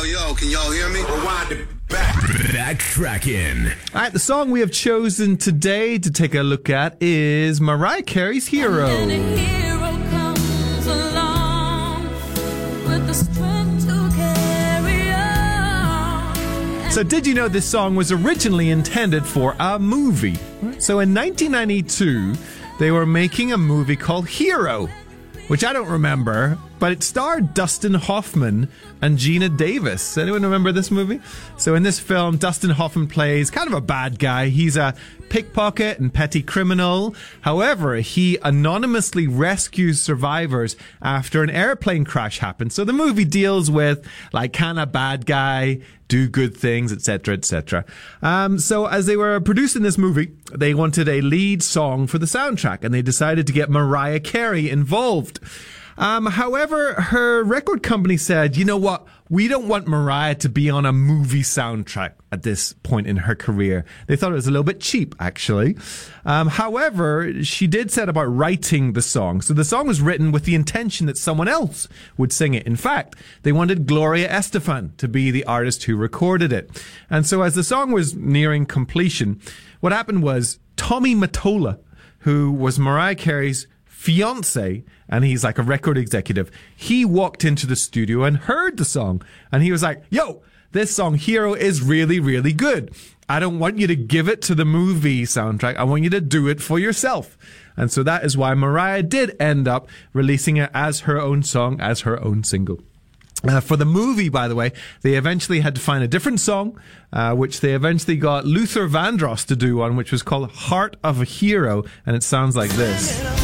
Yo, yo, can y'all hear me? Rewind it back. Backtracking. All right, the song we have chosen today to take a look at is Mariah Carey's Hero. And a hero comes along with the strength to carry on. So, did you know this song was originally intended for a movie? So, in 1992, they were making a movie called Hero, which I don't remember, but it starred Dustin Hoffman and Geena Davis. Anyone remember this movie? So, in this film, Dustin Hoffman plays kind of a bad guy. He's a pickpocket and petty criminal. However, he anonymously rescues survivors after an airplane crash happens. So, the movie deals with like, can a bad guy do good things, etc., etc. Um, so as they were producing this movie, they wanted a lead song for the soundtrack, and they decided to get Mariah Carey involved. Um, however, her record company said, you know what? We don't want Mariah to be on a movie soundtrack at this point in her career. They thought it was a little bit cheap, actually. Um, however, she did set about writing the song. So the song was written with the intention that someone else would sing it. In fact, they wanted Gloria Estefan to be the artist who recorded it. And so as the song was nearing completion, what happened was Tommy Mottola, who was Mariah Carey's fiance and he's like a record executive. He walked into the studio and heard the song and he was like, yo, this song Hero is really, really good. I don't want you to give it to the movie soundtrack. I want you to do it for yourself. And so that is why Mariah did end up releasing it as her own song, as her own single. Uh, for the movie, by the way, they eventually had to find a different song, uh, which they eventually got Luther Vandross to do one, which was called Heart of a Hero, and it sounds like this.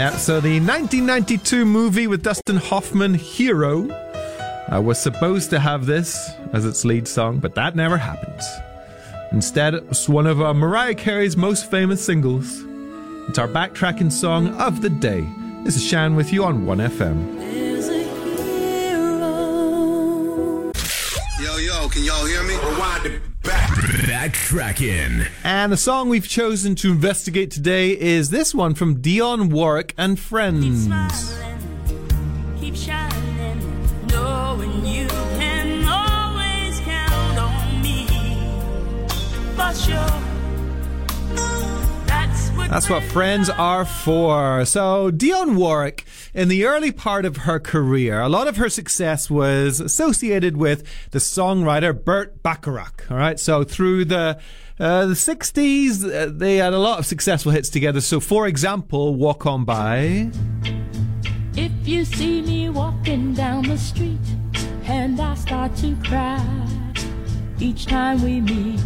Yeah, so the 1992 movie with Dustin Hoffman, Hero, uh, was supposed to have this as its lead song, but that never happened. Instead, it's one of uh, Mariah Carey's most famous singles. It's our backtracking song of the day. This is Shan with you on 1FM. Yo, yo, can y'all hear me? Rewind it back. Backtracking. And the song we've chosen to investigate today is this one from Dionne Warwick and Keep Friends. smiling, keep shining, knowing you can always count on me. For sure. That's what That's what friends are for. So, Dionne Warwick, in the early part of her career, a lot of her success was associated with the songwriter Burt Bacharach. All right. So, through the uh, the 60s, uh, they had a lot of successful hits together. So, for example, Walk On By. If you see me walking down the street and I start to cry each time we meet,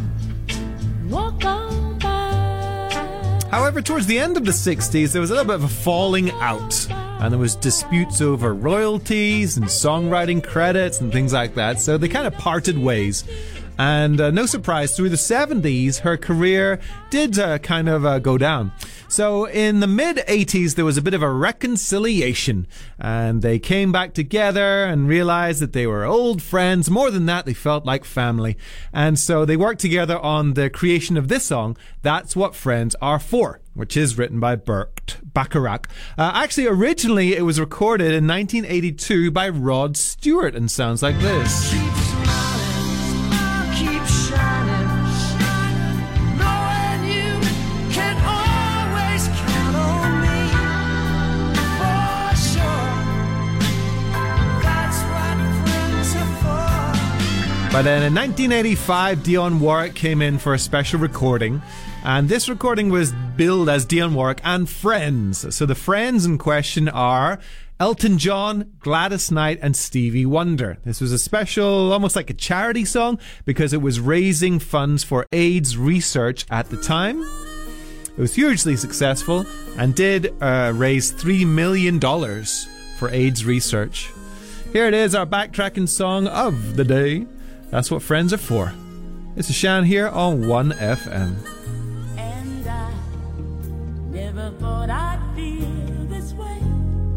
walk on by. However, towards the end of the 60s, there was a little bit of a falling out. And there was disputes over royalties and songwriting credits and things like that. So they kind of parted ways. And uh, no surprise, through the 70s, her career did uh, kind of uh, go down. So in the mid 80s, there was a bit of a reconciliation. And they came back together and realized that they were old friends. More than that, they felt like family. And so they worked together on the creation of this song, That's What Friends Are For, which is written by Burt Bacharach. Uh, actually, originally, it was recorded in 1982 by Rod Stewart and sounds like this. But then in 1985, Dionne Warwick came in for a special recording. And this recording was billed as Dionne Warwick and Friends. So the friends in question are Elton John, Gladys Knight, and Stevie Wonder. This was a special, almost like a charity song, because it was raising funds for AIDS research at the time. It was hugely successful and did uh, raise $3 million for AIDS research. Here it is, our backtracking song of the day. That's what friends are for. It's is Shan here on 1FM.